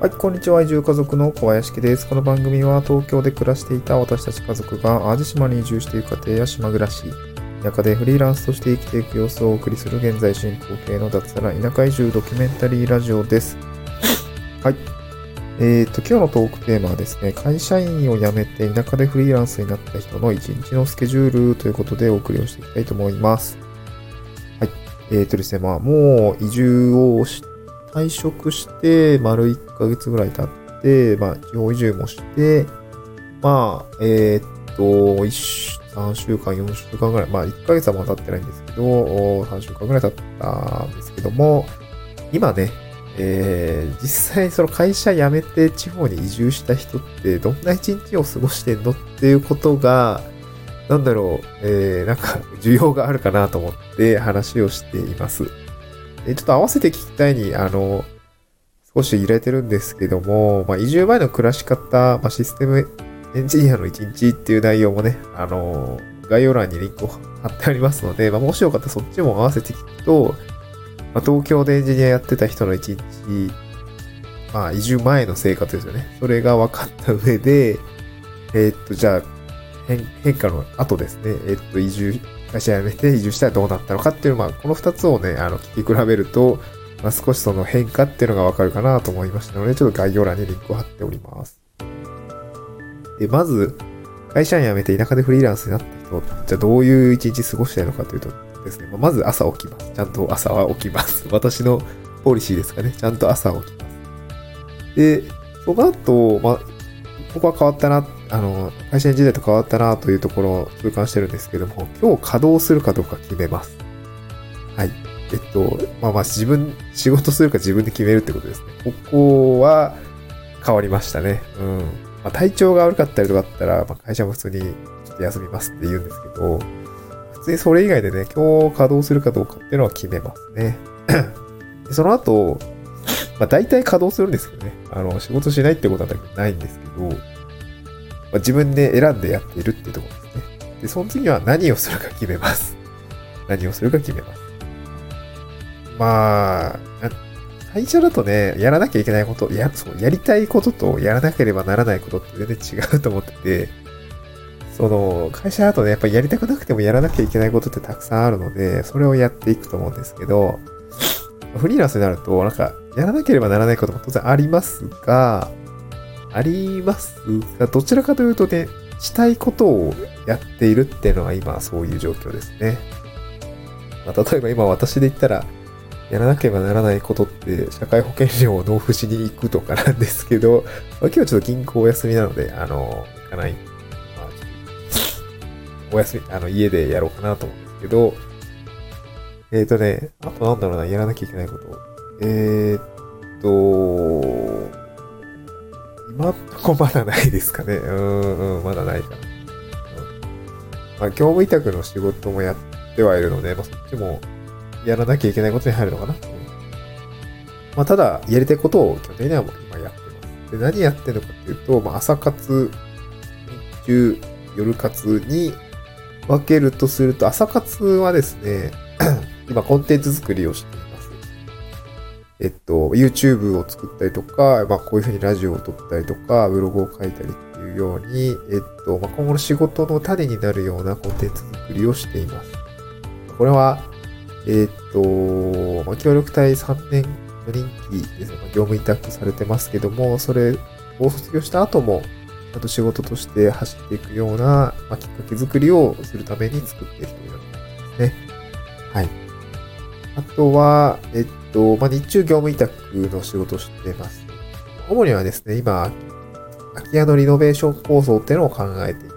はい、こんにちは。移住家族の小林家です。この番組は東京で暮らしていた私たち家族が淡路島に移住していく家庭や島暮らし、田舎でフリーランスとして生きていく様子をお送りする現在進行形の脱サラ田舎移住ドキュメンタリーラジオです。はい。えーと、今日のトークテーマはですね、会社員を辞めて田舎でフリーランスになった人の一日のスケジュールということでお送りをしていきたいと思います。はい。えーとですね、まあ、もう移住をし退職して、丸1ヶ月ぐらい経って、まあ、地方移住もして、まあ、えーっと、3週間、4週間ぐらい、まあ、1ヶ月はまだ経ってないんですけど、3週間ぐらい経ったんですけども、今ね、えー、実際その会社辞めて地方に移住した人ってどんな一日を過ごしてんのっていうことが、なんだろう、えー、なんか需要があるかなと思って話をしています。えちょっと合わせて聞きたいに、あの、少し入れてるんですけども、まあ、移住前の暮らし方、まあ、システムエンジニアの一日っていう内容もね、あの、概要欄にリンクを貼ってありますので、まあ、もしよかったらそっちも合わせて聞くと、まあ、東京でエンジニアやってた人の一日、まあ、移住前の生活ですよね。それが分かった上で、えーっと、じゃあ、変変化の後ですね、えっと、移住、会社辞めて移住したらどうなったのかっていう、まあ、この二つをね、あの、聞き比べると、まあ、少しその変化っていうのがわかるかなと思いましたので、ちょっと概要欄にリンクを貼っております。で、まず、会社員辞めて田舎でフリーランスになった人、じゃあどういう一日過ごしたいのかというとですね、ままず朝起きます。ちゃんと朝は起きます。私のポリシーですかね。ちゃんと朝起きます。で、その後、まあ、ここは変わったなっ、あの、会社員時代と変わったなというところを痛感してるんですけども、今日稼働するかどうか決めます。はい。えっと、まあまあ自分、仕事するか自分で決めるってことですね。ここは変わりましたね。うん。まあ体調が悪かったりとかだったら、まあ会社も普通にちょっと休みますって言うんですけど、普通にそれ以外でね、今日稼働するかどうかっていうのは決めますね。でその後、まあ大体稼働するんですけどね。あの、仕事しないってことはないんですけど、まあ、自分で選んでやっているっていうところですね。で、その次は何をするか決めます。何をするか決めます。まあ、な会社だとね、やらなきゃいけないこと、や、そう、やりたいこととやらなければならないことって全然違うと思ってて、その、会社だとね、やっぱりやりたくなくてもやらなきゃいけないことってたくさんあるので、それをやっていくと思うんですけど、フリーランスになると、なんか、やらなければならないことも当然ありますが、ありますが、どちらかというとね、したいことをやっているっていうのは今そういう状況ですね。まあ、例えば今私で言ったら、やらなければならないことって、社会保険料を納付しに行くとかなんですけど、まあ、今日はちょっと銀行お休みなので、あの、行かない。まあ、お休み、あの、家でやろうかなと思うんですけど、えっ、ー、とね、あとなんだろうな、やらなきゃいけないこと。えー、っと、今んとこまだないですかね。うん、うん、まだないかな。うん、まあ、業務委託の仕事もやってはいるので、まあ、そっちもやらなきゃいけないことに入るのかな。うん、まあ、ただ、やりたいことを基本的にはもう今やってます。で、何やってるのかっていうと、まあ、朝活、日中、夜活に分けるとすると、朝活はですね、今コンテンツ作りをしています。えっと、YouTube を作ったりとか、まあこういうふうにラジオを撮ったりとか、ブログを書いたりっていうように、えっと、まあ今後の仕事の種になるようなコンテンツ作りをしています。これは、えっと、まあ、協力隊3年の任期ですね、まあ、業務委託されてますけども、それを卒業した後も、ちゃんと仕事として走っていくような、まあ、きっかけ作りをするために作っているというような感じですね。はい。あとは、えっと、まあ、日中業務委託の仕事をしてます。主にはですね、今、空き家のリノベーション構想っていうのを考えていま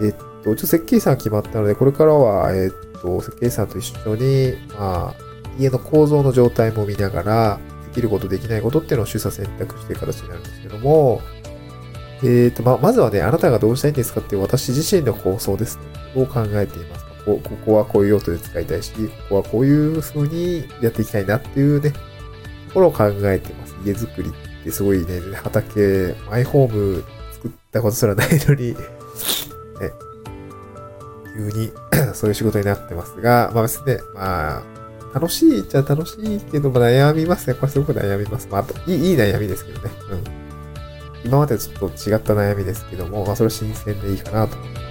す。えっと、ちょっと設計さん決まったので、これからは、えっと、設計さんと一緒に、まあ、家の構造の状態も見ながら、できること、できないことっていうのを取捨選択していく形になるんですけども、えっと、まあ、まずはね、あなたがどうしたいんですかっていう私自身の構想ですね、を考えています。こここはこういう用途で使いたいし、ここはこういう風にやっていきたいなっていうね、ところを考えてます。家づくりってすごいね、畑、マイホーム作ったことすらないのに、ね、急に そういう仕事になってますが、まあ別にね、まあ、楽しいっちゃ楽しいけど、まあ、悩みますね。これすごく悩みます。まあ、いいいい悩みですけどね。うん。今までちょっと違った悩みですけども、まあ、それ新鮮でいいかなと思います。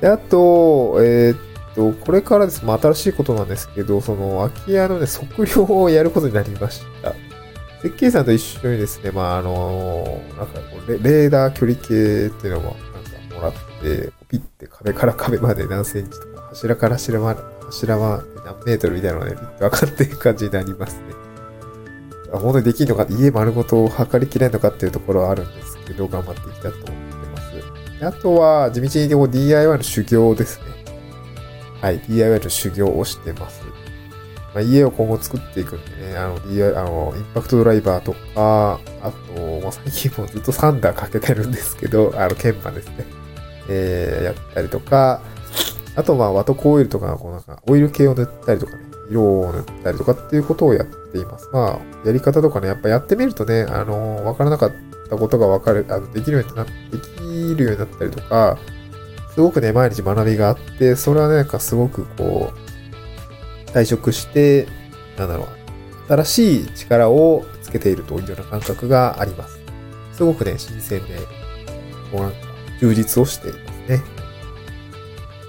で、あと、えー、っと、これからです。まあ、新しいことなんですけど、その、空き家のね、測量をやることになりました。設計さんと一緒にですね、まあ、あの、なんかレ、レーダー距離計っていうのも、なんかもらって、ピッて壁から壁まで何センチとか、柱から柱まで、柱は何メートルみたいなのね、ピッて分かっていく感じになりますね。本当にできるのか、家丸ごと測りきれるのかっていうところはあるんですけど、頑張っていきたいと思ってます。あとは、地道にでも DIY の修行ですね。はい、DIY の修行をしてます。まあ、家を今後作っていくんでね、あの、DIY、あの、インパクトドライバーとか、あと、まあ、最近もずっとサンダーかけてるんですけど、あの、鍵盤ですね。えー、やったりとか、あと、まあ、ワトコオイルとか、こうなんか、オイル系を塗ったりとかね、色を塗ったりとかっていうことをやっています。まあ、やり方とかね、やっぱやってみるとね、あの、わからなかったたことがわかる、あの、できるようにな、できるようになったりとか、すごくね、毎日学びがあって、それはね、なんかすごくこう、退職して、なんだろう、新しい力をつけているというような感覚があります。すごくね、新鮮で、こうなんか、充実をしていますね。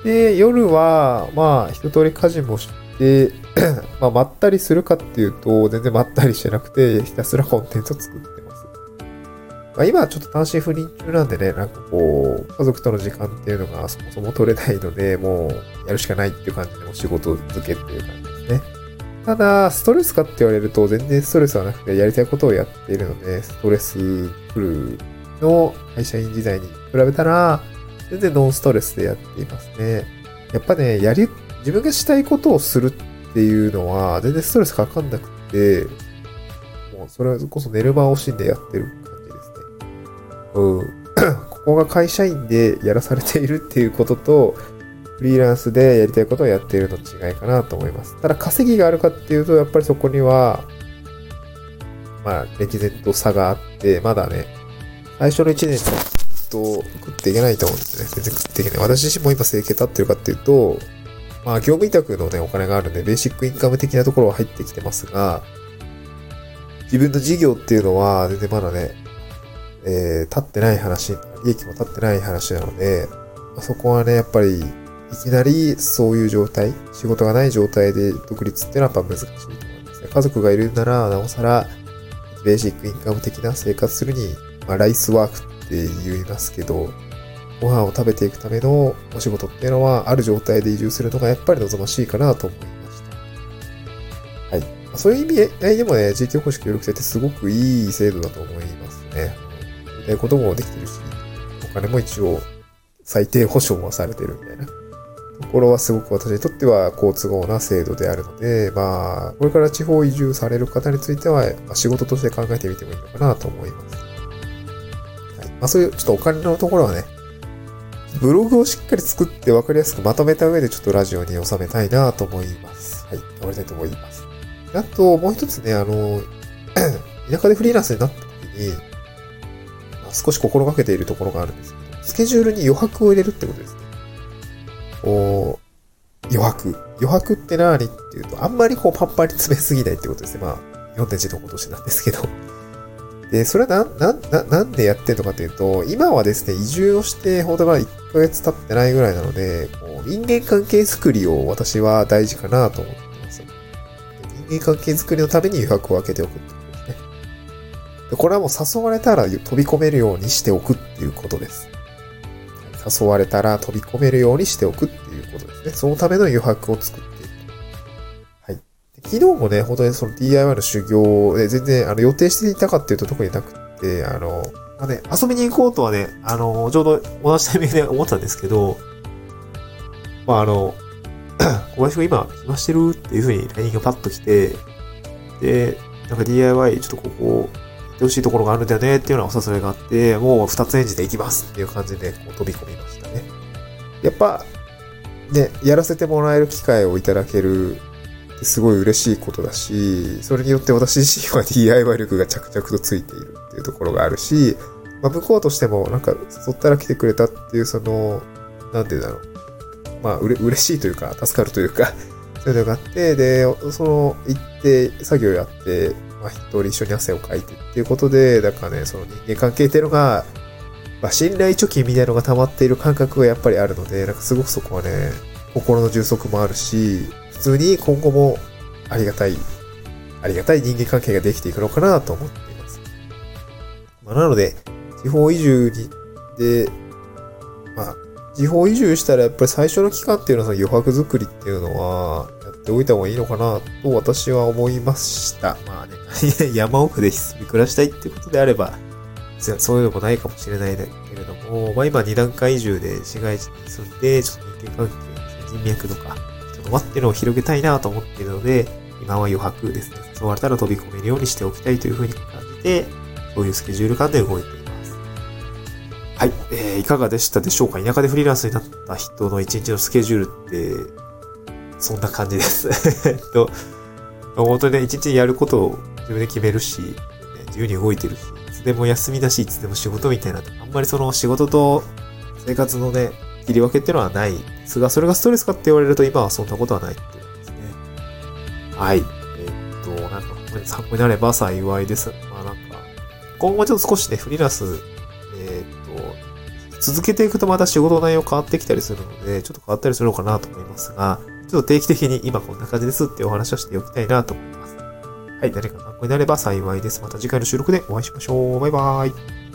で、夜は、まあ、一通り家事もして、まあ、まったりするかっていうと、全然まったりしてなくて、ひたすらコンテンツを作ってまあ、今はちょっと単身赴任中なんでね、なんかこう、家族との時間っていうのがそもそも取れないので、もうやるしかないっていう感じでお仕事付けっていう感じですね。ただ、ストレスかって言われると全然ストレスはなくて、やりたいことをやっているので、ストレスフルの会社員時代に比べたら、全然ノンストレスでやっていますね。やっぱね、やり、自分がしたいことをするっていうのは、全然ストレスかかんなくて、もうそれこそ寝る間を惜しんでやってるうん、ここが会社員でやらされているっていうことと、フリーランスでやりたいことをやっているの違いかなと思います。ただ稼ぎがあるかっていうと、やっぱりそこには、まあ、歴然と差があって、まだね、最初の1年と食っていけないと思うんですね。全然食っていけない。私自身も今生計立ってるかっていうと、まあ、業務委託のね、お金があるんで、ベーシックインカム的なところは入ってきてますが、自分の事業っていうのは、全然まだね、えー、立ってない話、利益も立ってない話なので、そこはね、やっぱり、いきなりそういう状態、仕事がない状態で独立っていうのはやっぱ難しいと思いますね。家族がいるなら、なおさら、ベーシックインカム的な生活するに、まあ、ライスワークって言いますけど、ご飯を食べていくためのお仕事っていうのは、ある状態で移住するのがやっぱり望ましいかなと思いました。はい。そういう意味でもね、地域おこし協力制ってすごくいい制度だと思いますね。えこともできてるし、お金も一応最低保証もされてるみたいなところはすごく私にとっては好都合な制度であるので、まあ、これから地方移住される方については、まあ、仕事として考えてみてもいいのかなと思います。はい。まあそういうちょっとお金のところはね、ブログをしっかり作って分かりやすくまとめた上でちょっとラジオに収めたいなと思います。はい。頑張りたいと思います。あと、もう一つね、あの、田舎でフリーランスになった時に、少し心がけているところがあるんですけど、スケジュールに余白を入れるってことですね。こう、余白。余白って何っていうと、あんまりこうパンパンに詰めすぎないってことですね。まあ、4点字のことしなんですけど。で、それはな、な、な、んでやってんのかというと、今はですね、移住をして、ほんとまだ1ヶ月経ってないぐらいなので、こう人間関係づくりを私は大事かなと思ってます。人間関係づくりのために余白を空けておくこれはもう誘われたら飛び込めるようにしておくっていうことです。誘われたら飛び込めるようにしておくっていうことですね。そのための余白を作っていく。はい。昨日もね、本当にその DIY の修行で全然あの予定していたかっていうと特になくて、あの、まあね、遊びに行こうとはね、あの、ちょうど同じタイミングで思ったんですけど、まああの、小林君今暇してるっていう風に LINE がパッと来て、で、なんか DIY ちょっとここってほしいところがあるんだよねっていうようなお誘いがあって、もう二つ演じていきますっていう感じでこう飛び込みましたね。やっぱ、ね、やらせてもらえる機会をいただけるってすごい嬉しいことだし、それによって私自身は DIY 力が着々とついているっていうところがあるし、まあ、向こうとしてもなんか誘ったら来てくれたっていうその、なんて言うんだろう。まあ、うれ、嬉しいというか、助かるというか、そういうのがあって、で、その、行って、作業やって、まあ、一人一緒に汗をかいてっていうことで、だかね、その人間関係っていうのが、まあ、信頼貯金みたいなのが溜まっている感覚がやっぱりあるので、なんかすごくそこはね、心の充足もあるし、普通に今後もありがたい、ありがたい人間関係ができていくのかなと思っています。まあ、なので、地方移住に、で、まあ、地方移住したらやっぱり最初の期間っていうのはその余白作りっていうのはっておいた方がいいのかなと私は思いました。まあね、山奥で住み暮らしたいってことであれば、そういうのもないかもしれないけれども、まあ今二段階移住で市街地に住んで、ちょっと人間関係、人脈とか、人の輪っていうのを広げたいなと思っているので、今は余白ですね。誘われたら飛び込めるようにしておきたいというふうに感じて、そういうスケジュール感で動いています。はい、えー、いかがでしたでしょうか？田舎でフリーランスになった人の一日のスケジュールって、そんな感じです。え っと、本当にね、一日にやることを自分で決めるし、自由に動いてるし、いつでも休みだし、いつでも仕事みたいな、あんまりその仕事と生活のね、切り分けっていうのはないですが、それがストレスかって言われると今はそんなことはないっていうことですね。はい。えっと、なんか本当に参考になれば幸いです。まあなんか、今後ちょっと少しね、フリーランス、えっと、続けていくとまた仕事の内容変わってきたりするので、ちょっと変わったりするのかなと思いますが、ちょっと定期的に今こんな感じですってお話をしておきたいなと思います。はい、誰か参考になれば幸いです。また次回の収録でお会いしましょう。バイバーイ。